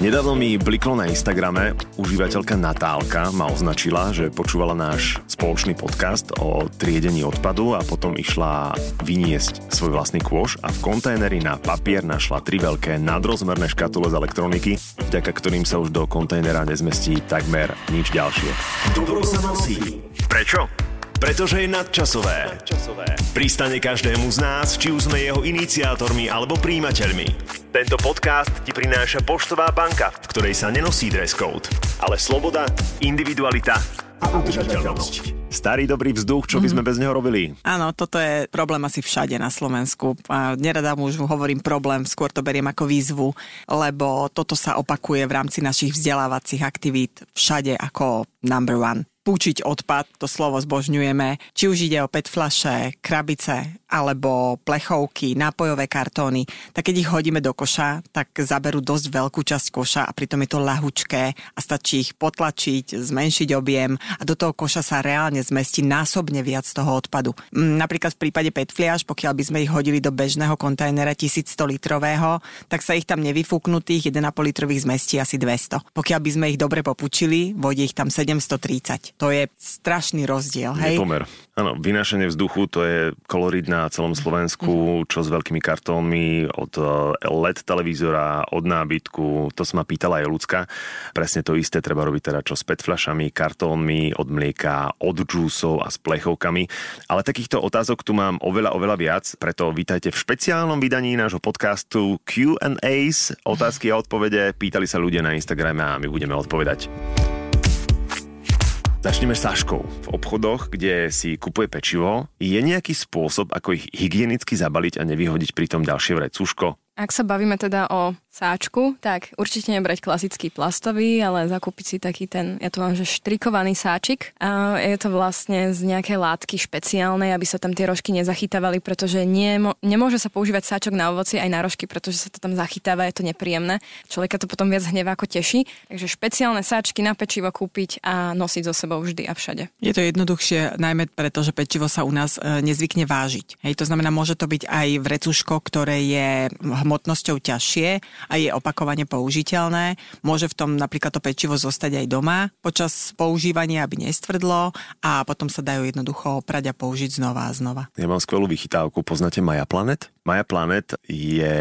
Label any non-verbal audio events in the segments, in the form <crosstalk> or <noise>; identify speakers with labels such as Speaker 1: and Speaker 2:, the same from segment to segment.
Speaker 1: Nedávno mi bliklo na Instagrame, užívateľka Natálka ma označila, že počúvala náš spoločný podcast o triedení odpadu a potom išla vyniesť svoj vlastný kôš a v kontajneri na papier našla tri veľké nadrozmerné škatule z elektroniky, vďaka ktorým sa už do kontajnera nezmestí takmer nič ďalšie. Dobro sa nosí. Prečo? Pretože je nadčasové. Pristane každému z nás, či už sme jeho iniciátormi alebo príjimateľmi. Tento podcast ti prináša Poštová banka, v ktorej sa nenosí dress code, ale sloboda, individualita a udržateľnosť. Starý dobrý vzduch, čo by sme bez neho robili?
Speaker 2: Áno, toto je problém asi všade na Slovensku. A nerada už hovorím problém, skôr to beriem ako výzvu, lebo toto sa opakuje v rámci našich vzdelávacích aktivít všade ako number one púčiť odpad, to slovo zbožňujeme, či už ide o PET flaše, krabice alebo plechovky, nápojové kartóny, tak keď ich hodíme do koša, tak zaberú dosť veľkú časť koša a pritom je to ľahučké a stačí ich potlačiť, zmenšiť objem a do toho koša sa reálne zmestí násobne viac toho odpadu. Mm, napríklad v prípade PET fliaž, pokiaľ by sme ich hodili do bežného kontajnera 1100 litrového, tak sa ich tam nevyfúknutých 1,5 litrových zmestí asi 200. Pokiaľ by sme ich dobre popučili, vodí ich tam 730. To je strašný rozdiel. Hej?
Speaker 1: Nepomer. Áno, vynášanie vzduchu to je kolorit na celom Slovensku, čo s veľkými kartónmi od eh, LED televízora, od nábytku, to sa ma pýtala aj ľudská. Presne to isté treba robiť teda čo s PET fľašami, kartónmi, od mlieka, od džúsov a s plechovkami. Ale takýchto otázok tu mám oveľa, oveľa viac, preto vítajte v špeciálnom vydaní nášho podcastu Q&As, otázky a odpovede. Pýtali sa ľudia na Instagrame a my budeme odpovedať. Začneme s Saškou. V obchodoch, kde si kupuje pečivo, je nejaký spôsob, ako ich hygienicky zabaliť a nevyhodiť pritom ďalšie vrecúško?
Speaker 3: Ak sa bavíme teda o sáčku, tak určite nebrať klasický plastový, ale zakúpiť si taký ten, ja to mám, že štrikovaný sáčik. A je to vlastne z nejakej látky špeciálnej, aby sa tam tie rožky nezachytávali, pretože nie, nemôže sa používať sáčok na ovoci aj na rožky, pretože sa to tam zachytáva, je to nepríjemné. Človeka to potom viac hneva ako teší. Takže špeciálne sáčky na pečivo kúpiť a nosiť so sebou vždy a všade.
Speaker 2: Je to jednoduchšie, najmä preto, že pečivo sa u nás e, nezvykne vážiť. Hej, to znamená, môže to byť aj vrecuško, ktoré je hmotnosťou ťažšie a je opakovane použiteľné. Môže v tom napríklad to pečivo zostať aj doma počas používania, aby nestvrdlo a potom sa dajú jednoducho oprať a použiť znova a znova.
Speaker 1: Ja mám skvelú vychytávku, poznáte Maja Planet? Maja Planet je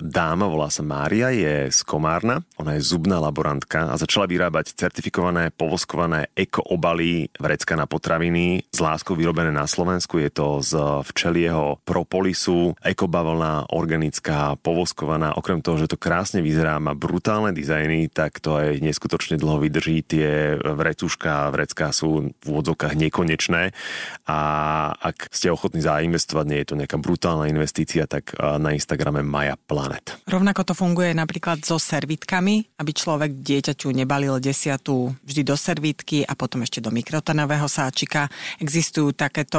Speaker 1: dáma, volá sa Mária, je z Komárna, ona je zubná laborantka a začala vyrábať certifikované, povoskované eko-obaly vrecka na potraviny s láskou vyrobené na Slovensku. Je to z včelieho propolisu, ekobavlná, organická, povoskovaná. Okrem toho, že to krásne vyzerá, má brutálne dizajny, tak to aj neskutočne dlho vydrží. Tie vrecuška vrecká sú v úvodzovkách nekonečné a ak ste ochotní zainvestovať, nie je to nejaká brutálna investícia, investícia, tak na Instagrame Maja Planet.
Speaker 2: Rovnako to funguje napríklad so servitkami, aby človek dieťaťu nebalil desiatu vždy do servítky a potom ešte do mikrotanového sáčika. Existujú takéto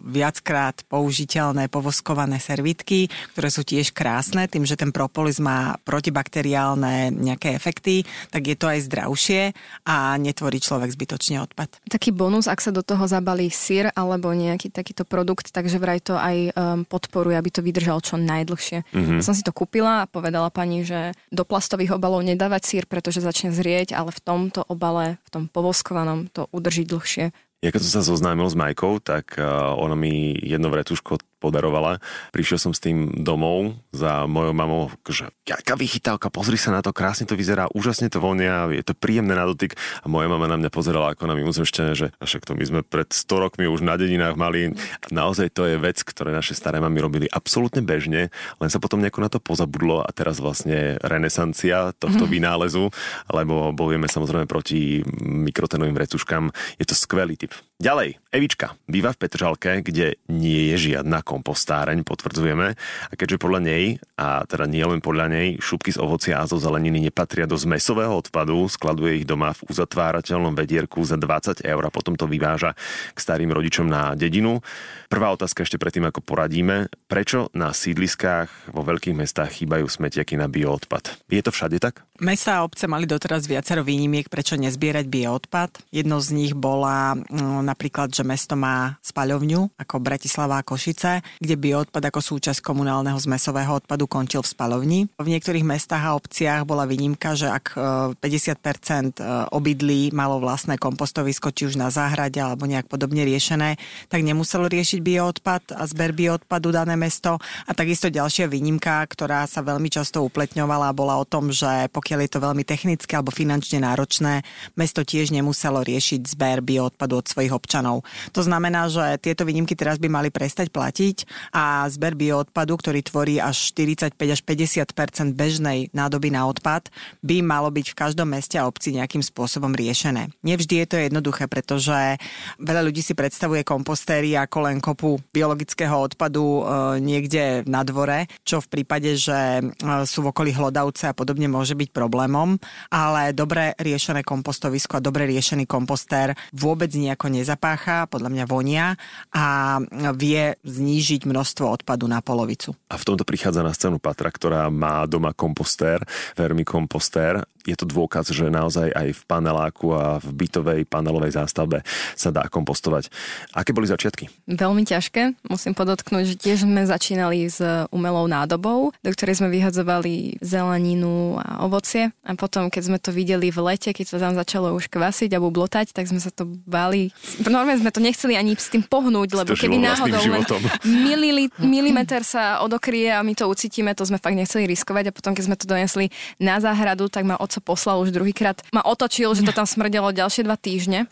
Speaker 2: viackrát použiteľné povoskované servitky, ktoré sú tiež krásne, tým, že ten propolis má protibakteriálne nejaké efekty, tak je to aj zdravšie a netvorí človek zbytočne odpad.
Speaker 3: Taký bonus, ak sa do toho zabalí sír alebo nejaký takýto produkt, takže vraj to aj um, podporuje, aby to to vydržalo čo najdlhšie. Mm-hmm. Som si to kúpila a povedala pani, že do plastových obalov nedávať sír, pretože začne zrieť, ale v tomto obale, v tom povoskovanom to udrží dlhšie.
Speaker 1: Ja keď som sa zoznámil s Majkou, tak uh, ona mi jedno vretuško podarovala. Prišiel som s tým domov za mojou mamou, že aká vychytávka, pozri sa na to, krásne to vyzerá, úžasne to vonia, je to príjemné na dotyk. A moja mama na mňa pozerala ako na mimozemšťania, že však to my sme pred 100 rokmi už na dedinách mali. A naozaj to je vec, ktoré naše staré mamy robili absolútne bežne, len sa potom nejako na to pozabudlo a teraz vlastne renesancia tohto mm. vynálezu, lebo bojujeme samozrejme proti mikrotenovým vrecuškám. Je to skvelý typ. Ďalej, Evička býva v Petržalke, kde nie je žiadna kompostáreň, potvrdzujeme. A keďže podľa nej, a teda nie len podľa nej, šupky z ovocia a zo zeleniny nepatria do zmesového odpadu, skladuje ich doma v uzatvárateľnom vedierku za 20 eur a potom to vyváža k starým rodičom na dedinu. Prvá otázka ešte predtým, ako poradíme. Prečo na sídliskách vo veľkých mestách chýbajú smetiaky na bioodpad? Je to všade tak?
Speaker 2: Mesta a obce mali doteraz viacero výnimiek, prečo nezbierať bioodpad. Jedno z nich bola mm, napríklad, že mesto má spaľovňu ako Bratislava a Košice, kde bioodpad ako súčasť komunálneho zmesového odpadu končil v spalovni. V niektorých mestách a obciach bola výnimka, že ak 50% e, obydlí malo vlastné kompostovisko, či už na záhrade alebo nejak podobne riešené, tak nemuselo riešiť bioodpad a zber bioodpadu dané mesto. A takisto ďalšia výnimka, ktorá sa veľmi často upletňovala, bola o tom, že pokiaľ je to veľmi technické alebo finančne náročné, mesto tiež nemuselo riešiť zber bioodpadu od svojich občanov. To znamená, že tieto výnimky teraz by mali prestať platiť a zber bioodpadu, ktorý tvorí až 45 až 50% bežnej nádoby na odpad, by malo byť v každom meste a obci nejakým spôsobom riešené. Nevždy je to jednoduché, pretože veľa ľudí si predstavuje kompostéry ako len kopu biologického odpadu e, niekde na dvore, čo v prípade, že e, sú v okolí hlodavce a podobne môže byť problémom, ale dobre riešené kompostovisko a dobre riešený kompostér vôbec nejako nezapácha, podľa mňa vonia a vie znížiť množstvo odpadu na polovicu.
Speaker 1: A v tomto prichádza na scénu Patra, ktorá má doma kompostér, vermikompostér. Je to dôkaz, že naozaj aj v paneláku a v bytovej panelovej zástavbe sa dá kompostovať. Aké boli začiatky?
Speaker 3: Veľmi ťažké. Musím podotknúť, že tiež sme začínali s umelou nádobou, do ktorej sme vyhadzovali zeleninu a ovocie. A potom, keď sme to videli v lete, keď sa tam začalo už kvasiť a bublotať, tak sme sa to bali. Normálne sme to nechceli ani s tým pohnúť, lebo keby náhodou len <laughs> milili, milimeter sa odokrie a my to ucítime, to sme fakt nechceli riskovať a potom, keď sme to donesli na záhradu, tak ma oco poslal už druhýkrát, ma otočil, že to tam smrdelo ďalšie dva týždne,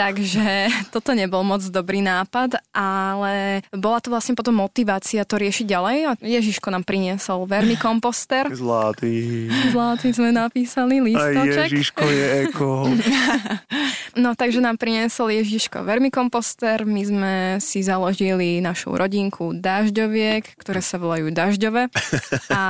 Speaker 3: takže <laughs> toto nebol moc dobrý nápad, ale bola to vlastne potom motivácia to riešiť ďalej a Ježiško nám priniesol vermikomposter.
Speaker 1: Zlatý.
Speaker 3: Zlatý sme napísali listoček.
Speaker 1: Aj Ježiško je eko. <laughs>
Speaker 3: no takže nám priniesol Ježiško vermikomposter, my sme si založili našu rodinku dažďoviek, ktoré sa volajú dažďové a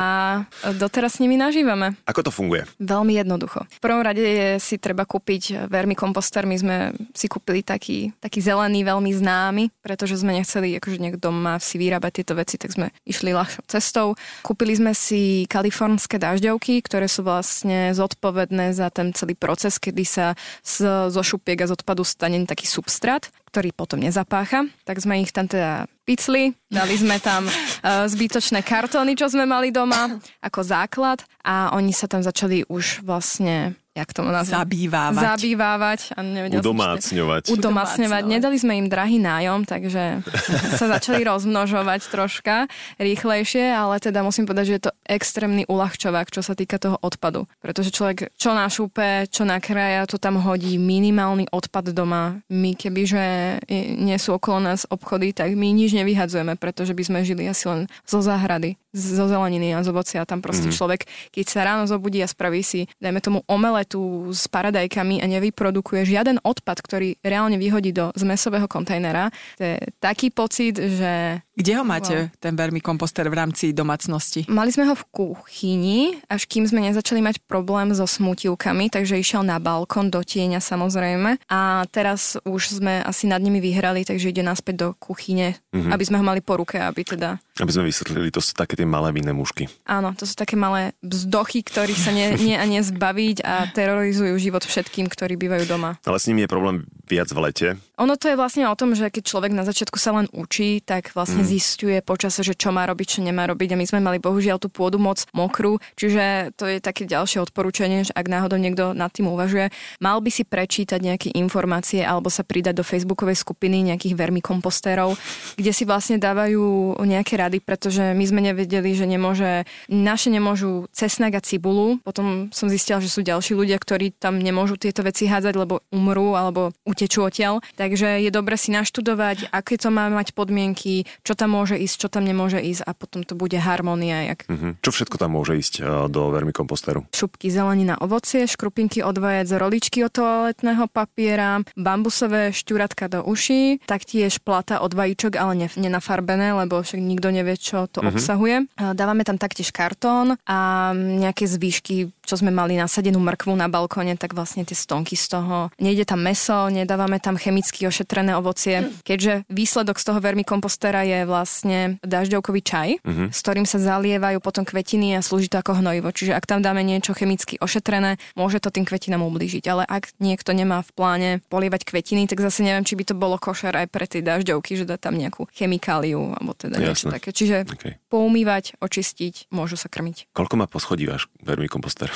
Speaker 3: doteraz s nimi nažívame.
Speaker 1: Ako to funguje?
Speaker 3: Veľmi jednoducho. V prvom rade je si treba kúpiť vermikomposter, my sme si kúpili taký, taký zelený, veľmi známy, pretože sme nechceli akože niekto doma si vyrábať tieto veci, tak sme išli ľahšou cestou. Kúpili sme si kalifornské dažďovky, ktoré sú vlastne zodpovedné za ten celý proces, kedy sa z, zo šupiek a z odpadu stane taký substrát, ktorý potom nezapácha. Tak sme ich tam teda picli, dali sme tam uh, zbytočné kartóny, čo sme mali doma, ako základ a oni sa tam začali už vlastne jak to nazvať?
Speaker 2: Zabývávať.
Speaker 3: Zabývávať.
Speaker 1: A Udomácňovať.
Speaker 3: Udomácňovať. Nedali sme im drahý nájom, takže <laughs> sa začali rozmnožovať troška rýchlejšie, ale teda musím povedať, že je to extrémny uľahčovák, čo sa týka toho odpadu. Pretože človek čo našúpe, čo nakrája, to tam hodí minimálny odpad doma. My kebyže nie sú okolo nás obchody, tak my nič nevyhadzujeme, pretože by sme žili asi len zo záhrady, zo zeleniny a z ovocia. Tam proste mm. človek, keď sa ráno zobudí a spraví si, dajme tomu omele tu s paradajkami a nevyprodukuje žiaden odpad, ktorý reálne vyhodí do zmesového kontajnera. To je taký pocit, že...
Speaker 2: Kde ho máte, wow. ten vermikomposter v rámci domácnosti?
Speaker 3: Mali sme ho v kuchyni, až kým sme nezačali mať problém so smutilkami, takže išiel na balkón do tieňa samozrejme. A teraz už sme asi nad nimi vyhrali, takže ide naspäť do kuchyne, mm-hmm. aby sme ho mali po ruke, aby teda...
Speaker 1: Aby sme vysvetlili, to sú také tie malé vinné mušky.
Speaker 3: Áno, to sú také malé vzdochy, ktorých sa nie, nie a nezbaviť a terorizujú život všetkým, ktorí bývajú doma.
Speaker 1: Ale s nimi je problém viac v lete.
Speaker 3: Ono to je vlastne o tom, že keď človek na začiatku sa len učí, tak vlastne mm. zistuje počas, že čo má robiť, čo nemá robiť. A my sme mali bohužiaľ tú pôdu moc mokrú, čiže to je také ďalšie odporúčanie, že ak náhodou niekto nad tým uvažuje, mal by si prečítať nejaké informácie alebo sa pridať do facebookovej skupiny nejakých vermikompostérov, kde si vlastne dávajú nejaké rady, pretože my sme nevedeli, že nemôže, naše nemôžu cesnak a cibulu. Potom som zistila, že sú ďalší ľudia, ktorí tam nemôžu tieto veci hádzať, lebo umrú alebo utečú odtiaľ. Takže je dobre si naštudovať, aké to má mať podmienky, čo tam môže ísť, čo tam nemôže ísť a potom to bude harmonia. Jak...
Speaker 1: Uh-huh. Čo všetko tam môže ísť uh, do vermikomposteru?
Speaker 3: Šupky zelenina, ovocie, škrupinky od vajec, roličky od toaletného papiera, bambusové šťuratka do uší, taktiež plata od vajíčok, ale ne, nenafarbené, lebo však nikto nevie, čo to uh-huh. obsahuje. Dávame tam taktiež kartón a nejaké zvyšky, čo sme mali nasadenú mrkvu na balkóne, tak vlastne tie stonky z toho. Nejde tam meso, nedávame tam chemicky ošetrené ovocie, keďže výsledok z toho vermikompostera je vlastne dažďovkový čaj, uh-huh. s ktorým sa zalievajú potom kvetiny a slúži to ako hnojivo. Čiže ak tam dáme niečo chemicky ošetrené, môže to tým kvetinám ublížiť. Ale ak niekto nemá v pláne polievať kvetiny, tak zase neviem, či by to bolo košer aj pre tie dažďovky, že dá tam nejakú chemikáliu alebo teda niečo také. Čiže okay. Poumývať, očistiť, môžu sa krmiť.
Speaker 1: Koľko má poschodí váš vermikomposter?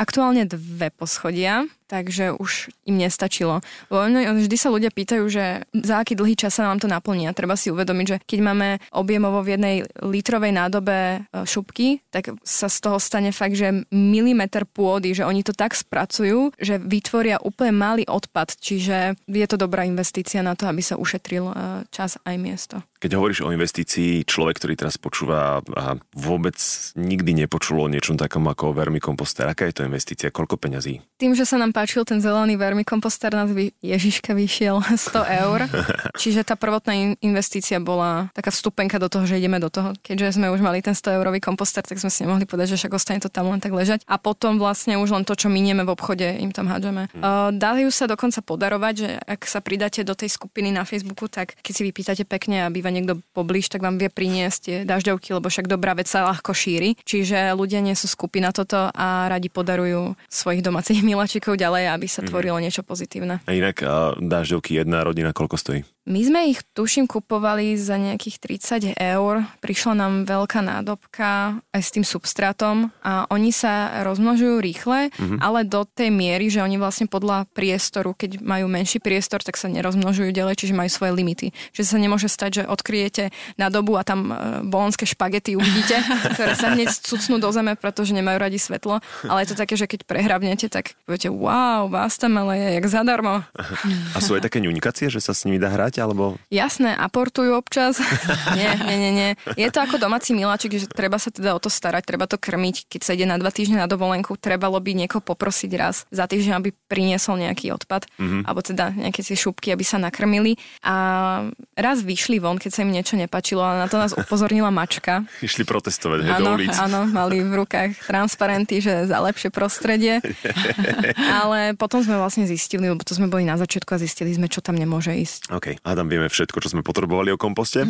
Speaker 3: Aktuálne dve poschodia takže už im nestačilo. Vždy sa ľudia pýtajú, že za aký dlhý čas sa nám to naplní a treba si uvedomiť, že keď máme objemovo v jednej litrovej nádobe e, šupky, tak sa z toho stane fakt, že milimeter pôdy, že oni to tak spracujú, že vytvoria úplne malý odpad, čiže je to dobrá investícia na to, aby sa ušetril e, čas aj miesto.
Speaker 1: Keď hovoríš o investícii, človek, ktorý teraz počúva a vôbec nikdy nepočul o niečom takom ako vermikomposter, aká je to investícia, koľko peňazí?
Speaker 3: Tým, že sa nám páčil ten zelený vermikomposter, nás by Ježiška vyšiel <laughs> 100 eur. <laughs> Čiže tá prvotná investícia bola taká vstupenka do toho, že ideme do toho. Keďže sme už mali ten 100 eurový komposter, tak sme si nemohli povedať, že však ostane to tam len tak ležať. A potom vlastne už len to, čo minieme v obchode, im tam hádžeme. Uh, dajú sa dokonca podarovať, že ak sa pridáte do tej skupiny na Facebooku, tak keď si vypýtate pekne a býva niekto poblíž, tak vám vie priniesť tie dažďovky, lebo však dobrá vec sa ľahko šíri. Čiže ľudia nie sú skupina toto a radi podarujú svojich domácich miláčikov ďalej, aby sa mhm. tvorilo niečo pozitívne.
Speaker 1: A inak a dažďovky jedna rodina koľko stojí?
Speaker 3: My sme ich, tuším, kupovali za nejakých 30 eur. Prišla nám veľká nádobka aj s tým substrátom a oni sa rozmnožujú rýchle, mm-hmm. ale do tej miery, že oni vlastne podľa priestoru, keď majú menší priestor, tak sa nerozmnožujú ďalej, čiže majú svoje limity. Čiže sa nemôže stať, že odkryjete dobu a tam e, bolonské špagety uvidíte, <laughs> ktoré sa hneď cucnú do zeme, pretože nemajú radi svetlo. Ale je to také, že keď prehravnete, tak poviete, wow, vás tam ale je jak zadarmo.
Speaker 1: A sú aj také ňuňkacie, že sa s nimi dá hrať? Dať, alebo...
Speaker 3: Jasné, aportujú občas. <laughs> nie, nie, nie, nie. Je to ako domáci miláčik, že treba sa teda o to starať, treba to krmiť. Keď sa ide na dva týždne na dovolenku, trebalo by niekoho poprosiť raz za týždeň, aby priniesol nejaký odpad, mm-hmm. alebo teda nejaké tie šupky, aby sa nakrmili. A raz vyšli von, keď sa im niečo nepačilo a na to nás upozornila mačka. <laughs>
Speaker 1: Išli protestovať hej,
Speaker 3: áno,
Speaker 1: do ulic.
Speaker 3: Áno, mali v rukách transparenty, že za lepšie prostredie. <laughs> Ale potom sme vlastne zistili, lebo to sme boli na začiatku a zistili sme, čo tam nemôže ísť.
Speaker 1: OK. A tam vieme všetko, čo sme potrebovali o komposte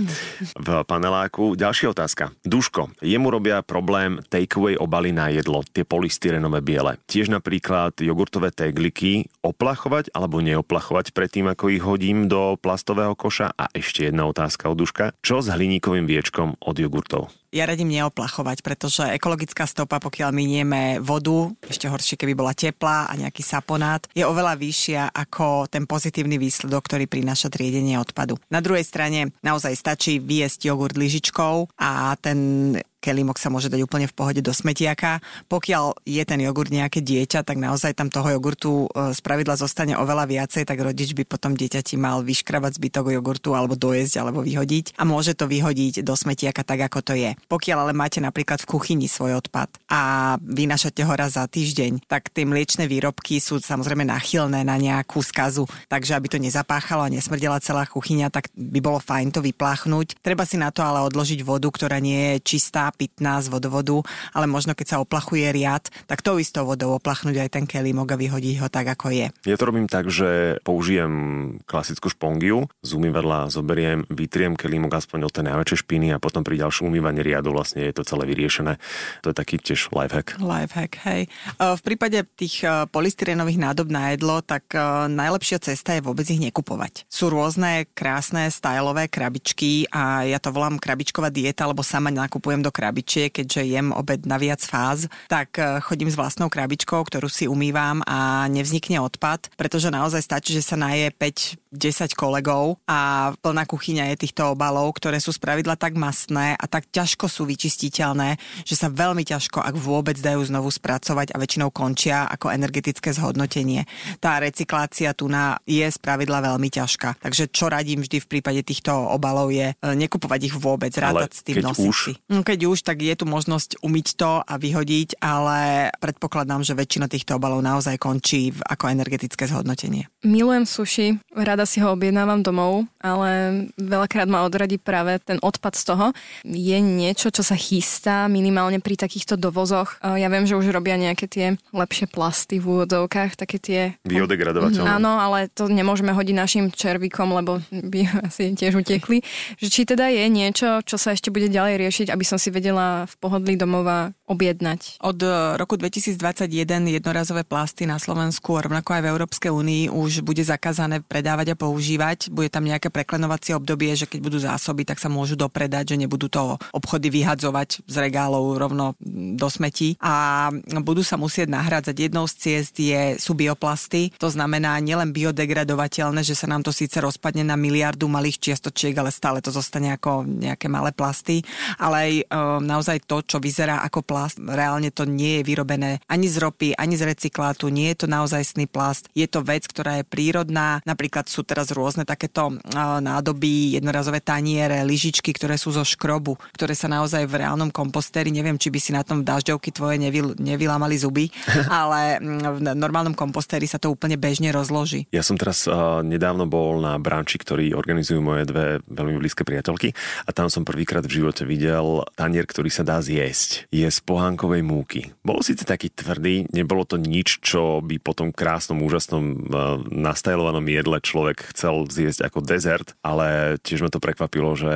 Speaker 1: v paneláku. Ďalšia otázka. Duško, jemu robia problém takeaway obaly na jedlo, tie polystyrenové biele. Tiež napríklad jogurtové tegliky oplachovať alebo neoplachovať predtým, ako ich hodím do plastového koša. A ešte jedna otázka od Duška. Čo s hliníkovým viečkom od jogurtov?
Speaker 2: Ja radím neoplachovať, pretože ekologická stopa, pokiaľ minieme vodu, ešte horšie, keby bola teplá a nejaký saponát, je oveľa vyššia ako ten pozitívny výsledok, ktorý prináša triedenie odpadu. Na druhej strane naozaj stačí vyjesť jogurt lyžičkou a ten kelímok sa môže dať úplne v pohode do smetiaka. Pokiaľ je ten jogurt nejaké dieťa, tak naozaj tam toho jogurtu e, z pravidla zostane oveľa viacej, tak rodič by potom dieťati mal vyškrabať zbytok jogurtu alebo dojesť alebo vyhodiť a môže to vyhodiť do smetiaka tak, ako to je. Pokiaľ ale máte napríklad v kuchyni svoj odpad a vynašate ho raz za týždeň, tak tie mliečne výrobky sú samozrejme nachylné na nejakú skazu, takže aby to nezapáchalo a nesmrdela celá kuchyňa, tak by bolo fajn to vypláchnuť. Treba si na to ale odložiť vodu, ktorá nie je čistá, pitná z vodovodu, ale možno keď sa oplachuje riad, tak tou istou vodou oplachnúť aj ten kelímok a vyhodiť ho tak, ako je.
Speaker 1: Ja to robím tak, že použijem klasickú špongiu, z umývadla zoberiem, vytriem kelímok aspoň od tej najväčšej špiny a potom pri ďalšom umývaní riadu vlastne je to celé vyriešené. To je taký tiež lifehack.
Speaker 2: Lifehack, hej. E, v prípade tých e, polystyrenových nádob na jedlo, tak e, najlepšia cesta je vôbec ich nekupovať. Sú rôzne krásne stylové krabičky a ja to volám krabičková dieta, lebo sama nakupujem do krabičiek, keďže jem obed na viac fáz, tak e, chodím s vlastnou krabičkou, ktorú si umývam a nevznikne odpad, pretože naozaj stačí, že sa naje 5-10 kolegov a plná kuchyňa je týchto obalov, ktoré sú spravidla tak mastné a tak ťažko sú vyčistiteľné, že sa veľmi ťažko, ak vôbec dajú znovu spracovať a väčšinou končia ako energetické zhodnotenie. Tá recyklácia tu na je spravidla veľmi ťažká. Takže čo radím vždy v prípade týchto obalov je e, nekupovať ich vôbec, rátať s tým nosiť už... si. No, keď už, tak je tu možnosť umyť to a vyhodiť, ale predpokladám, že väčšina týchto obalov naozaj končí ako energetické zhodnotenie.
Speaker 3: Milujem sushi, rada rada si ho objednávam domov, ale veľakrát ma odradí práve ten odpad z toho. Je niečo, čo sa chystá minimálne pri takýchto dovozoch. Ja viem, že už robia nejaké tie lepšie plasty v úvodovkách, také tie...
Speaker 1: Biodegradovateľné.
Speaker 3: Áno, ale to nemôžeme hodiť našim červíkom, lebo by <laughs> asi tiež utekli. Že či teda je niečo, čo sa ešte bude ďalej riešiť, aby som si vedela v pohodlí domova objednať?
Speaker 2: Od roku 2021 jednorazové plasty na Slovensku, rovnako aj v Európskej únii, už bude zakázané predávať a používať. Bude tam nejaké preklenovacie obdobie, že keď budú zásoby, tak sa môžu dopredať, že nebudú to obchody vyhadzovať z regálov rovno do smetí a budú sa musieť nahrádzať. Jednou z ciest je, sú bioplasty, to znamená nielen biodegradovateľné, že sa nám to síce rozpadne na miliardu malých čiastočiek, ale stále to zostane ako nejaké malé plasty, ale aj e, naozaj to, čo vyzerá ako plast, reálne to nie je vyrobené ani z ropy, ani z recyklátu, nie je to naozajstný plast, je to vec, ktorá je prírodná. Napríklad sú teraz rôzne takéto nádoby, jednorazové taniere, lyžičky, ktoré sú zo škrobu, ktoré sa naozaj v reálnom kompostéri, neviem, či by si na tom dažďovky tvoje nevyl, nevylámali zuby, <laughs> ale v normálnom kompostéri sa to úplne bežne rozloží.
Speaker 1: Ja som teraz uh, nedávno bol na branči, ktorý organizujú moje dve veľmi blízke priateľky a tam som prvýkrát v živote videl tanier, ktorý sa dá zjesť. Je z pohánkovej múky. Bol síce taký tvrdý, nebolo to nič, čo by po tom krásnom, úžasnom uh, nastajlovanom jedle človek chcel zjesť ako dezert, ale tiež ma to prekvapilo, že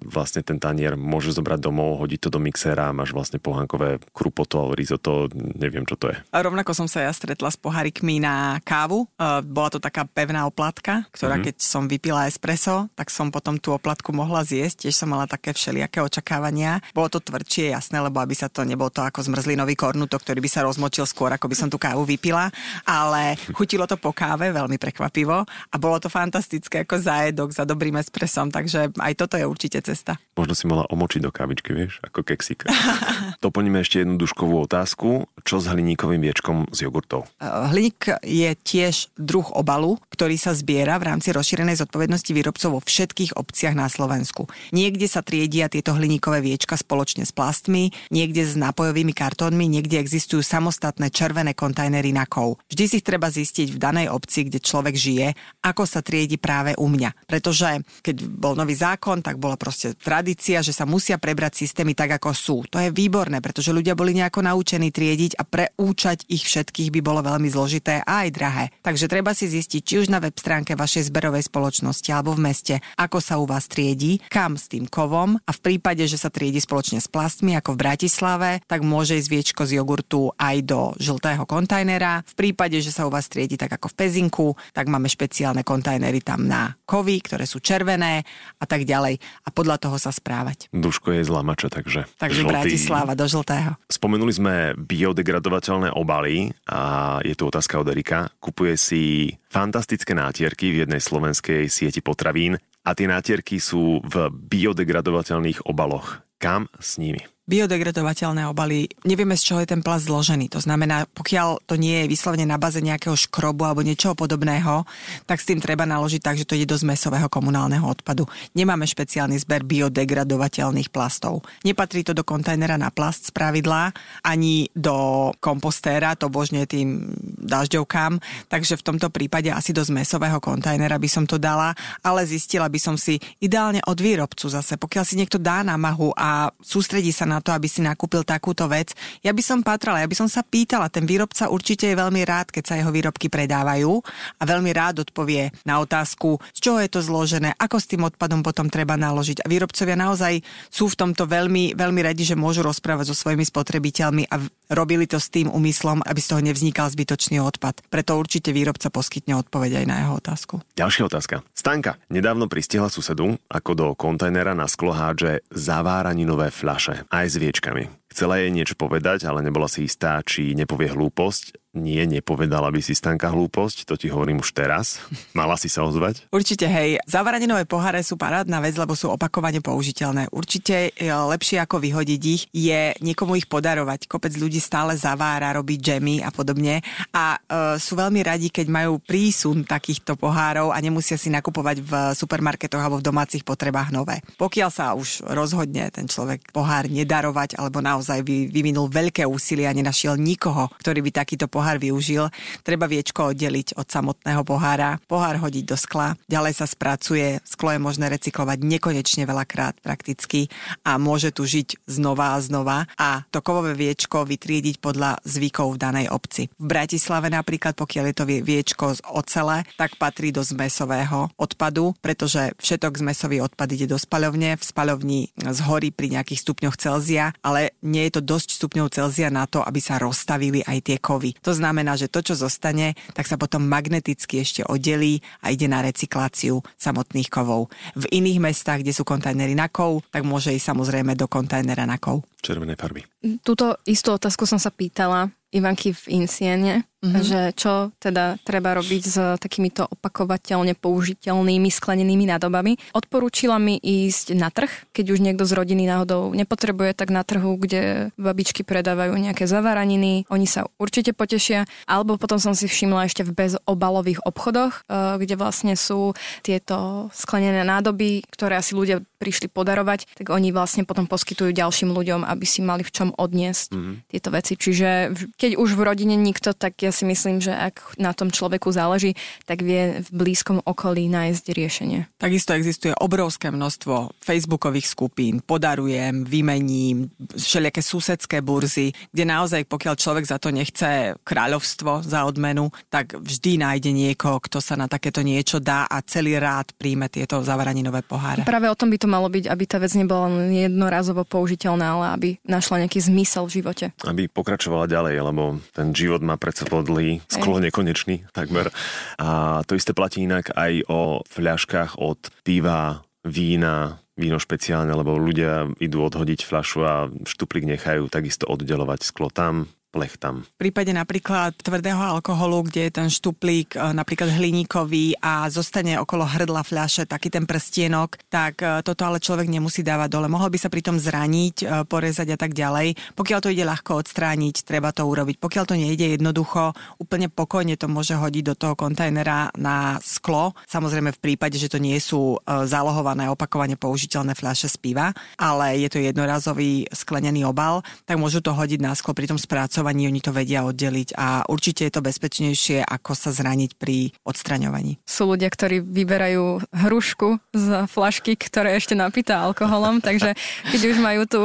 Speaker 1: vlastne ten tanier môže zobrať domov, hodiť to do mixéra máš vlastne pohánkové krupoto alebo risotto, neviem čo to je.
Speaker 2: A rovnako som sa ja stretla s pohárikmi na kávu. E, bola to taká pevná oplatka, ktorá mm-hmm. keď som vypila espresso, tak som potom tú oplatku mohla zjesť. Tiež som mala také všelijaké očakávania. Bolo to tvrdšie, jasné, lebo aby sa to nebolo to ako zmrzlinový kornutok, ktorý by sa rozmočil skôr, ako by som tú kávu vypila, ale chutilo to po káve veľmi prekvapivo a bolo to fantastické ako zájedok za dobrým espresom, takže aj toto je určite cesta.
Speaker 1: Možno si mala omočiť do kávičky, vieš, ako keksík. <laughs> Doplníme ešte jednu duškovú otázku. Čo s hliníkovým viečkom z jogurtov?
Speaker 2: Eh, hliník je tiež druh obalu, ktorý sa zbiera v rámci rozšírenej zodpovednosti výrobcov vo všetkých obciach na Slovensku. Niekde sa triedia tieto hliníkové viečka spoločne s plastmi, niekde s nápojovými kartónmi, niekde existujú samostatné červené kontajnery na kov. Vždy si treba zistiť v danej obci, kde človek žije, ako sa triedi práve u mňa. Pretože keď bol nový zákon, tak bola proste tradícia, že sa musia prebrať systémy tak, ako sú. To je výborné, pretože ľudia boli nejako naučení triediť a preúčať ich všetkých by bolo veľmi zložité a aj drahé. Takže treba si zistiť, či už na web stránke vašej zberovej spoločnosti alebo v meste, ako sa u vás triedi, kam s tým kovom a v prípade, že sa triedi spoločne s plastmi, ako v Bratislave, tak môže ísť viečko z jogurtu aj do žltého kontajnera. V prípade, že sa u vás triedi tak ako v Pezinku, tak máme špeciálne kontajnery tam na kovy, ktoré sú červené a tak ďalej. A podľa toho sa správať.
Speaker 1: Duško je zlamača, takže...
Speaker 2: Takže žltý. Bratislava do žltého.
Speaker 1: Spomenuli sme biodegradovateľné obaly a je tu otázka od Erika. Kupuje si fantastické nátierky v jednej slovenskej sieti potravín a tie nátierky sú v biodegradovateľných obaloch. Kam s nimi?
Speaker 2: Biodegradovateľné obaly, nevieme z čoho je ten plast zložený. To znamená, pokiaľ to nie je vyslovene na baze nejakého škrobu alebo niečoho podobného, tak s tým treba naložiť tak, že to ide do zmesového komunálneho odpadu. Nemáme špeciálny zber biodegradovateľných plastov. Nepatrí to do kontajnera na plast z pravidla, ani do kompostéra, to božne tým dažďovkám, takže v tomto prípade asi do zmesového kontajnera by som to dala, ale zistila by som si ideálne od výrobcu zase. Pokiaľ si niekto dá námahu a sústredí sa na na to, aby si nakúpil takúto vec. Ja by som patrala, ja by som sa pýtala, ten výrobca určite je veľmi rád, keď sa jeho výrobky predávajú a veľmi rád odpovie na otázku, z čoho je to zložené, ako s tým odpadom potom treba naložiť. A výrobcovia naozaj sú v tomto veľmi, veľmi radi, že môžu rozprávať so svojimi spotrebiteľmi a robili to s tým úmyslom, aby z toho nevznikal zbytočný odpad. Preto určite výrobca poskytne odpoveď aj na jeho otázku.
Speaker 1: Ďalšia otázka. Stanka nedávno pristihla susedu, ako do kontajnera na sklo hádže zaváraninové fľaše. Aj s viečkami. Chcela jej niečo povedať, ale nebola si istá, či nepovie hlúposť nie, nepovedala by si Stanka hlúposť, to ti hovorím už teraz. Mala si sa ozvať?
Speaker 2: Určite, hej. Zavaraninové poháre sú parádna vec, lebo sú opakovane použiteľné. Určite e, lepšie ako vyhodiť ich je niekomu ich podarovať. Kopec ľudí stále zavára, robí džemy a podobne a e, sú veľmi radi, keď majú prísun takýchto pohárov a nemusia si nakupovať v supermarketoch alebo v domácich potrebách nové. Pokiaľ sa už rozhodne ten človek pohár nedarovať alebo naozaj vyvinul veľké úsilie a nenašiel nikoho, ktorý by takýto pohár pohár využil, treba viečko oddeliť od samotného pohára, pohár hodiť do skla, ďalej sa spracuje, sklo je možné recyklovať nekonečne veľakrát prakticky a môže tu žiť znova a znova a to kovové viečko vytriediť podľa zvykov v danej obci. V Bratislave napríklad, pokiaľ je to viečko z ocele, tak patrí do zmesového odpadu, pretože všetok zmesový odpad ide do spaľovne, v spaľovni zhorí pri nejakých stupňoch Celzia, ale nie je to dosť stupňov Celzia na to, aby sa rozstavili aj tie kovy. To znamená, že to, čo zostane, tak sa potom magneticky ešte oddelí a ide na recykláciu samotných kovov. V iných mestách, kde sú kontajnery na kov, tak môže ísť samozrejme do kontajnera na kov.
Speaker 1: Červené farby.
Speaker 3: Túto istú otázku som sa pýtala Ivanky v Insiene, mm-hmm. že čo teda treba robiť s takýmito opakovateľne použiteľnými sklenenými nádobami. Odporúčila mi ísť na trh, keď už niekto z rodiny náhodou nepotrebuje, tak na trhu, kde babičky predávajú nejaké zavaraniny, oni sa určite potešia. Alebo potom som si všimla ešte v bezobalových obchodoch, eh, kde vlastne sú tieto sklenené nádoby, ktoré asi ľudia prišli podarovať, tak oni vlastne potom poskytujú ďalším ľuďom, aby si mali v čom odniesť mm-hmm. tieto veci. Čiže keď už v rodine nikto, tak ja si myslím, že ak na tom človeku záleží, tak vie v blízkom okolí nájsť riešenie.
Speaker 2: Takisto existuje obrovské množstvo facebookových skupín, podarujem, vymením, všelijaké susedské burzy, kde naozaj, pokiaľ človek za to nechce kráľovstvo za odmenu, tak vždy nájde niekoho, kto sa na takéto niečo dá a celý rád príjme tieto zavaraninové poháre.
Speaker 3: Práve o tom by to malo byť, aby tá vec nebola len jednorazovo použiteľná, ale aby našla nejaký zmysel v živote.
Speaker 1: Aby pokračovala ďalej, lebo ten život má predsa dlhý, skolo nekonečný takmer. A to isté platí inak aj o fľaškách od piva, vína, víno špeciálne, lebo ľudia idú odhodiť fľašu a štuplík nechajú takisto oddelovať sklo tam, plech tam.
Speaker 2: V prípade napríklad tvrdého alkoholu, kde je ten štuplík e, napríklad hliníkový a zostane okolo hrdla fľaše taký ten prstienok, tak e, toto ale človek nemusí dávať dole. Mohol by sa pritom zraniť, e, porezať a tak ďalej. Pokiaľ to ide ľahko odstrániť, treba to urobiť. Pokiaľ to nejde jednoducho, úplne pokojne to môže hodiť do toho kontajnera na sklo. Samozrejme v prípade, že to nie sú zálohované opakovane použiteľné fľaše z piva, ale je to jednorazový sklenený obal, tak môžu to hodiť na sklo pri tom spracovaní spracovaní oni to vedia oddeliť a určite je to bezpečnejšie, ako sa zraniť pri odstraňovaní.
Speaker 3: Sú ľudia, ktorí vyberajú hrušku z flašky, ktoré ešte napýta alkoholom, <laughs> takže keď už majú tú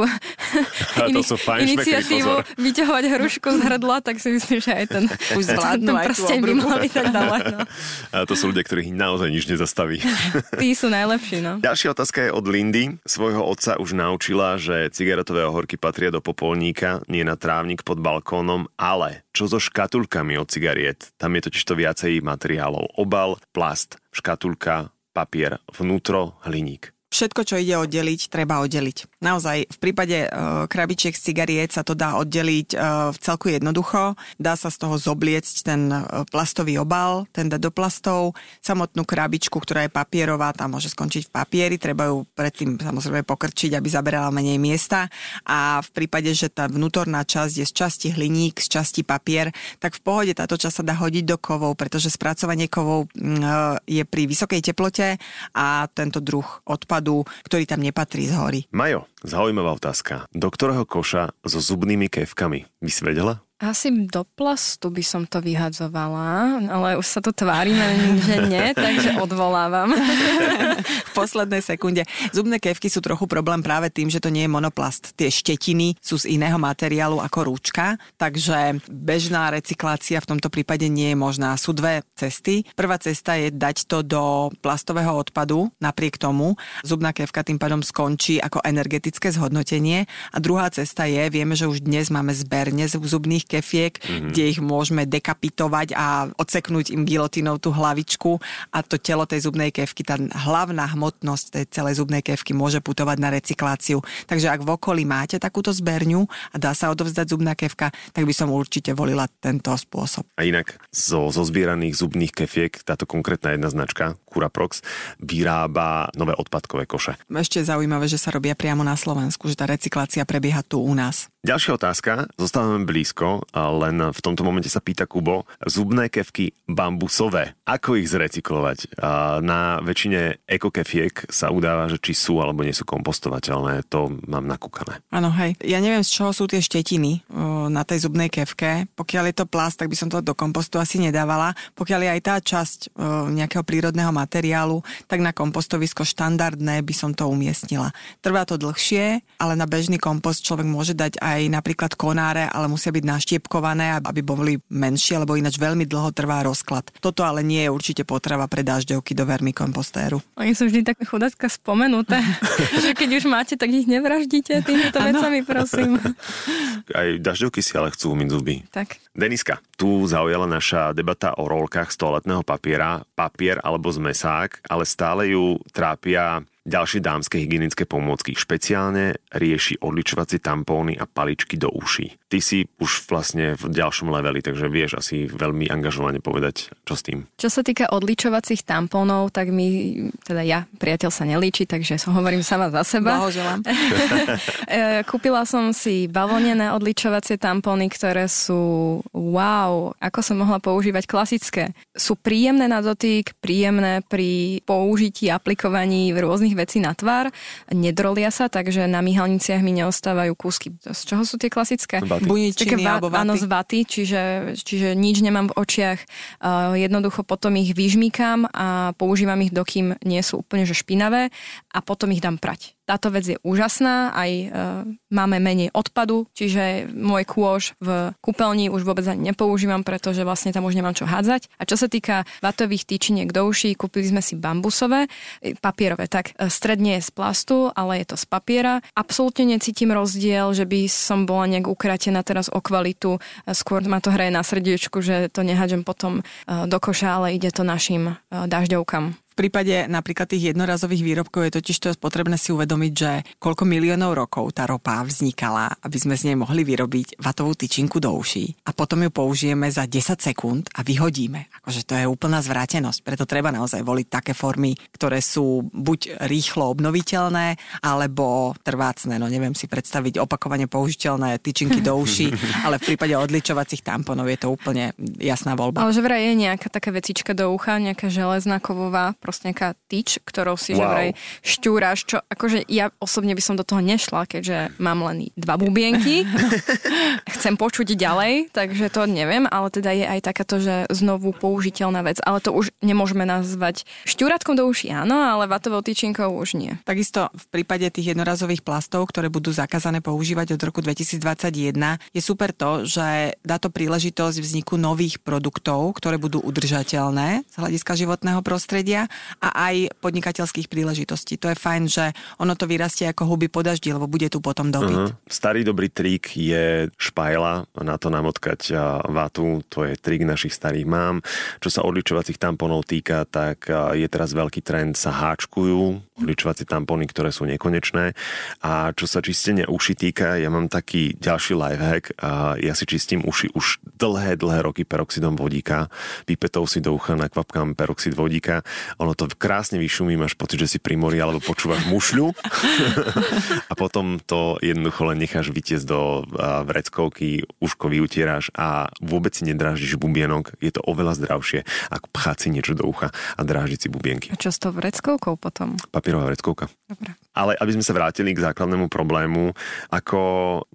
Speaker 1: in- iniciatívu
Speaker 3: vyťahovať hrušku z hrdla, tak si myslím, že aj ten,
Speaker 2: už zvládnu aj tú by
Speaker 3: mali tak dole. No.
Speaker 1: A to sú ľudia, ktorých naozaj nič nezastaví. <laughs>
Speaker 3: Tí sú najlepší, no.
Speaker 1: Ďalšia otázka je od Lindy. Svojho otca už naučila, že cigaretové ohorky patria do popolníka, nie na trávnik pod balkónom balkónom, ale čo so škatulkami od cigariet? Tam je totiž to viacej materiálov. Obal, plast, škatulka, papier, vnútro, hliník
Speaker 2: všetko, čo ide oddeliť, treba oddeliť. Naozaj, v prípade uh, krabičiek z cigariet sa to dá oddeliť uh, v celku jednoducho. Dá sa z toho zobliecť ten uh, plastový obal, ten dať do plastov. Samotnú krabičku, ktorá je papierová, tam môže skončiť v papieri. Treba ju predtým samozrejme pokrčiť, aby zaberala menej miesta. A v prípade, že tá vnútorná časť je z časti hliník, z časti papier, tak v pohode táto časť sa dá hodiť do kovov, pretože spracovanie kovov mm, je pri vysokej teplote a tento druh odpadu ktorý tam nepatrí z hory.
Speaker 1: Majo, zaujímavá otázka. Do ktorého koša so zubnými kevkami by si vedela?
Speaker 3: Asi do plastu by som to vyhadzovala, ale už sa to tvárime, že nie, takže odvolávam.
Speaker 2: v poslednej sekunde. Zubné kevky sú trochu problém práve tým, že to nie je monoplast. Tie štetiny sú z iného materiálu ako rúčka, takže bežná recyklácia v tomto prípade nie je možná. Sú dve cesty. Prvá cesta je dať to do plastového odpadu, napriek tomu zubná kevka tým pádom skončí ako energetické zhodnotenie. A druhá cesta je, vieme, že už dnes máme zberne zubných tých kefiek, mm-hmm. kde ich môžeme dekapitovať a odseknúť im gilotinou tú hlavičku a to telo tej zubnej kevky, tá hlavná hmotnosť tej celej zubnej kevky môže putovať na recykláciu. Takže ak v okolí máte takúto zberňu a dá sa odovzdať zubná kevka, tak by som určite volila tento spôsob.
Speaker 1: A inak zo, zo zbieraných zubných kefiek táto konkrétna jedna značka, Curaprox, vyrába nové odpadkové koše.
Speaker 2: Ešte zaujímavé, že sa robia priamo na Slovensku, že tá recyklácia prebieha tu u nás.
Speaker 1: Ďalšia otázka, zostávame blízko áno, len v tomto momente sa pýta Kubo, zubné kevky bambusové, ako ich zrecyklovať? Na väčšine ekokefiek sa udáva, že či sú alebo nie sú kompostovateľné, to mám nakúkané.
Speaker 2: Áno, hej. Ja neviem, z čoho sú tie štetiny na tej zubnej kevke. Pokiaľ je to plast, tak by som to do kompostu asi nedávala. Pokiaľ je aj tá časť nejakého prírodného materiálu, tak na kompostovisko štandardné by som to umiestnila. Trvá to dlhšie, ale na bežný kompost človek môže dať aj napríklad konáre, ale musia byť naštiepkované, aby boli menšie, lebo ináč veľmi dlho trvá rozklad. Toto ale nie je určite potreba pre dažďovky do vermikompostéru.
Speaker 3: Oni sú vždy také chudácka spomenuté, <laughs> že keď už máte, tak ich nevraždíte týmito vecami, prosím.
Speaker 1: Aj dažďovky si ale chcú umyť zuby.
Speaker 3: Tak.
Speaker 1: Deniska, tu zaujala naša debata o rolkách z toaletného papiera, papier alebo zmesák, ale stále ju trápia Ďalšie dámske hygienické pomôcky špeciálne rieši odličovacie tampóny a paličky do uší. Ty si už vlastne v ďalšom leveli, takže vieš asi veľmi angažovane povedať, čo s tým.
Speaker 3: Čo sa týka odličovacích tampónov, tak mi, teda ja, priateľ sa nelíči, takže som <laughs> hovorím sama za seba.
Speaker 2: Blahoželám. <laughs>
Speaker 3: E, kúpila som si bavlnené odličovacie tampóny, ktoré sú wow, ako som mohla používať klasické. Sú príjemné na dotyk, príjemné pri použití, aplikovaní v rôznych vecí na tvár, nedrolia sa, takže na myhalniciach mi neostávajú kúsky. Z čoho sú tie klasické?
Speaker 2: Buničiny va- alebo vaty.
Speaker 3: Áno, z vaty, čiže, čiže nič nemám v očiach. Uh, jednoducho potom ich vyžmýkam a používam ich, dokým nie sú úplne že špinavé a potom ich dám prať. Táto vec je úžasná, aj e, máme menej odpadu, čiže môj kôž v kúpeľni už vôbec ani nepoužívam, pretože vlastne tam už nemám čo hádzať. A čo sa týka vatových tyčiniek do uší, kúpili sme si bambusové, e, papierové, tak e, stred nie je z plastu, ale je to z papiera. Absolútne necítim rozdiel, že by som bola nejak ukratená teraz o kvalitu, e, skôr ma to hraje na srdiečku, že to nehádžem potom do koša, ale ide to našim dažďovkám.
Speaker 2: V prípade napríklad tých jednorazových výrobkov je totiž to potrebné si uvedomiť, že koľko miliónov rokov tá ropa vznikala, aby sme z nej mohli vyrobiť vatovú tyčinku do uší a potom ju použijeme za 10 sekúnd a vyhodíme. Akože to je úplná zvrátenosť. Preto treba naozaj voliť také formy, ktoré sú buď rýchlo obnoviteľné, alebo trvácne. No neviem si predstaviť opakovane použiteľné tyčinky do uší, <laughs> ale v prípade odličovacích tamponov je to úplne jasná voľba.
Speaker 3: Ale že vraj je nejaká taká vecička do ucha, nejaká železná kovová proste nejaká tyč, ktorou si wow. že vraj šťúraš, čo akože ja osobne by som do toho nešla, keďže mám len dva bubienky. <laughs> Chcem počuť ďalej, takže to neviem, ale teda je aj takáto, že znovu použiteľná vec. Ale to už nemôžeme nazvať šťúratkom do uší, áno, ale vatovou tyčinkou už nie.
Speaker 2: Takisto v prípade tých jednorazových plastov, ktoré budú zakázané používať od roku 2021, je super to, že dá to príležitosť vzniku nových produktov, ktoré budú udržateľné z hľadiska životného prostredia a aj podnikateľských príležitostí. To je fajn, že ono to vyrastie ako huby po daždi, lebo bude tu potom dopyt. Uh-huh.
Speaker 1: Starý dobrý trik je špajla, na to namotkať vatu, to je trik našich starých mám. Čo sa odličovacích tamponov týka, tak je teraz veľký trend, sa háčkujú odličovacie tampony, ktoré sú nekonečné. A čo sa čistenia uši týka, ja mám taký ďalší lifehack. A ja si čistím uši už dlhé, dlhé roky peroxidom vodíka. Pipetou si do ucha nakvapkám peroxid vodíka ono to krásne vyšumí, máš pocit, že si pri mori alebo počúvaš mušľu <laughs> a potom to jednoducho len necháš vytiesť do vreckovky, uško vyutieráš a vôbec si nedrážiš bubienok. Je to oveľa zdravšie, ako pchať si niečo do ucha a drážiť si bubienky.
Speaker 3: A čo s tou vreckovkou potom?
Speaker 1: Papierová vreckovka.
Speaker 3: Dobre.
Speaker 1: Ale aby sme sa vrátili k základnému problému, ako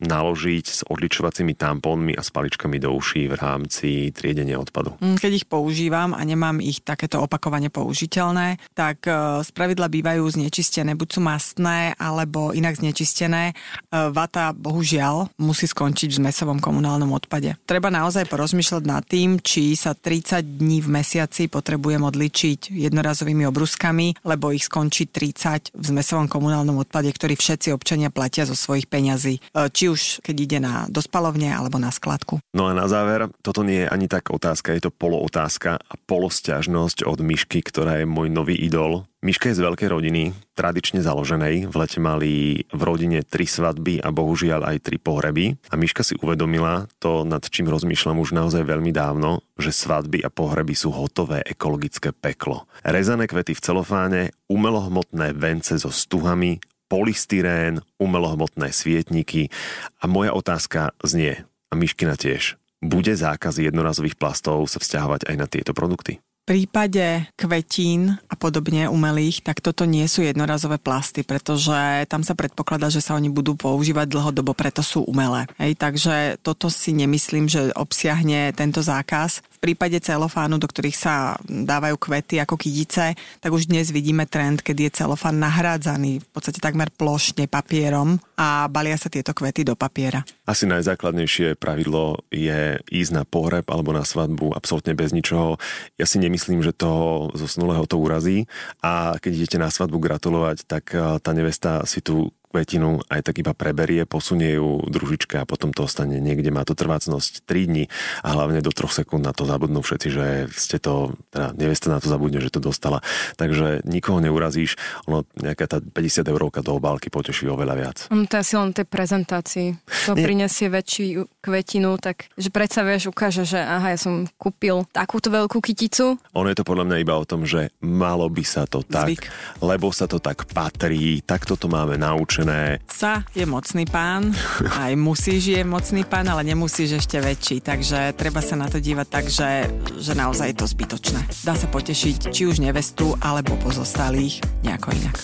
Speaker 1: naložiť s odličovacími tampónmi a spaličkami do uší v rámci triedenia odpadu.
Speaker 2: Mm, keď ich používam a nemám ich takéto opakovane použiteľné, tak e, z pravidla bývajú znečistené, buď sú mastné, alebo inak znečistené. E, vata, bohužiaľ, musí skončiť v zmesovom komunálnom odpade. Treba naozaj porozmýšľať nad tým, či sa 30 dní v mesiaci potrebujem odličiť jednorazovými obrúskami, lebo ich skončí 30 v zmesovom komunálnom odpade, ktorý všetci občania platia zo svojich peňazí, e, či už keď ide na dospalovne alebo na skladku.
Speaker 1: No a na záver, toto nie je ani tak otázka, je to polootázka a polosťažnosť od Myšky, ktorá je môj nový idol. Miška je z veľkej rodiny, tradične založenej. V lete mali v rodine tri svadby a bohužiaľ aj tri pohreby. A Miška si uvedomila to, nad čím rozmýšľam už naozaj veľmi dávno, že svadby a pohreby sú hotové ekologické peklo. Rezané kvety v celofáne, umelohmotné vence so stuhami, polystyrén, umelohmotné svietniky. A moja otázka znie, a myškina tiež. Bude zákaz jednorazových plastov sa vzťahovať aj na tieto produkty?
Speaker 2: Prípade kvetín a podobne umelých, tak toto nie sú jednorazové plasty, pretože tam sa predpokladá, že sa oni budú používať dlhodobo, preto sú umelé. Hej, takže toto si nemyslím, že obsiahne tento zákaz. Prípade celofánu, do ktorých sa dávajú kvety ako kydice, tak už dnes vidíme trend, kedy je celofán nahrádzaný v podstate takmer plošne papierom a balia sa tieto kvety do papiera.
Speaker 1: Asi najzákladnejšie pravidlo je ísť na pohreb alebo na svadbu absolútne bez ničoho. Ja si nemyslím, že toho zosnulého to urazí a keď idete na svadbu gratulovať, tak eh, tá nevesta si tu kvetinu aj tak iba preberie, posunie ju družičke a potom to ostane niekde. Má to trvácnosť 3 dní a hlavne do 3 sekúnd na to zabudnú všetci, že ste to, teda nevesta na to zabudne, že to dostala. Takže nikoho neurazíš, ono nejaká tá 50 eurovka do obálky poteší oveľa viac.
Speaker 3: On to je asi len tej prezentácii. To Nie. prinesie väčšiu kvetinu, tak že predsa vieš, ukáže, že aha, ja som kúpil takúto veľkú kyticu.
Speaker 1: Ono je to podľa mňa iba o tom, že malo by sa to tak, Zvyk. lebo sa to tak patrí, takto to máme naučené naučené.
Speaker 2: Sa je mocný pán, <laughs> aj musíš je mocný pán, ale nemusíš ešte väčší, takže treba sa na to dívať tak, že, že naozaj je to zbytočné. Dá sa potešiť či už nevestu, alebo pozostalých nejako inak.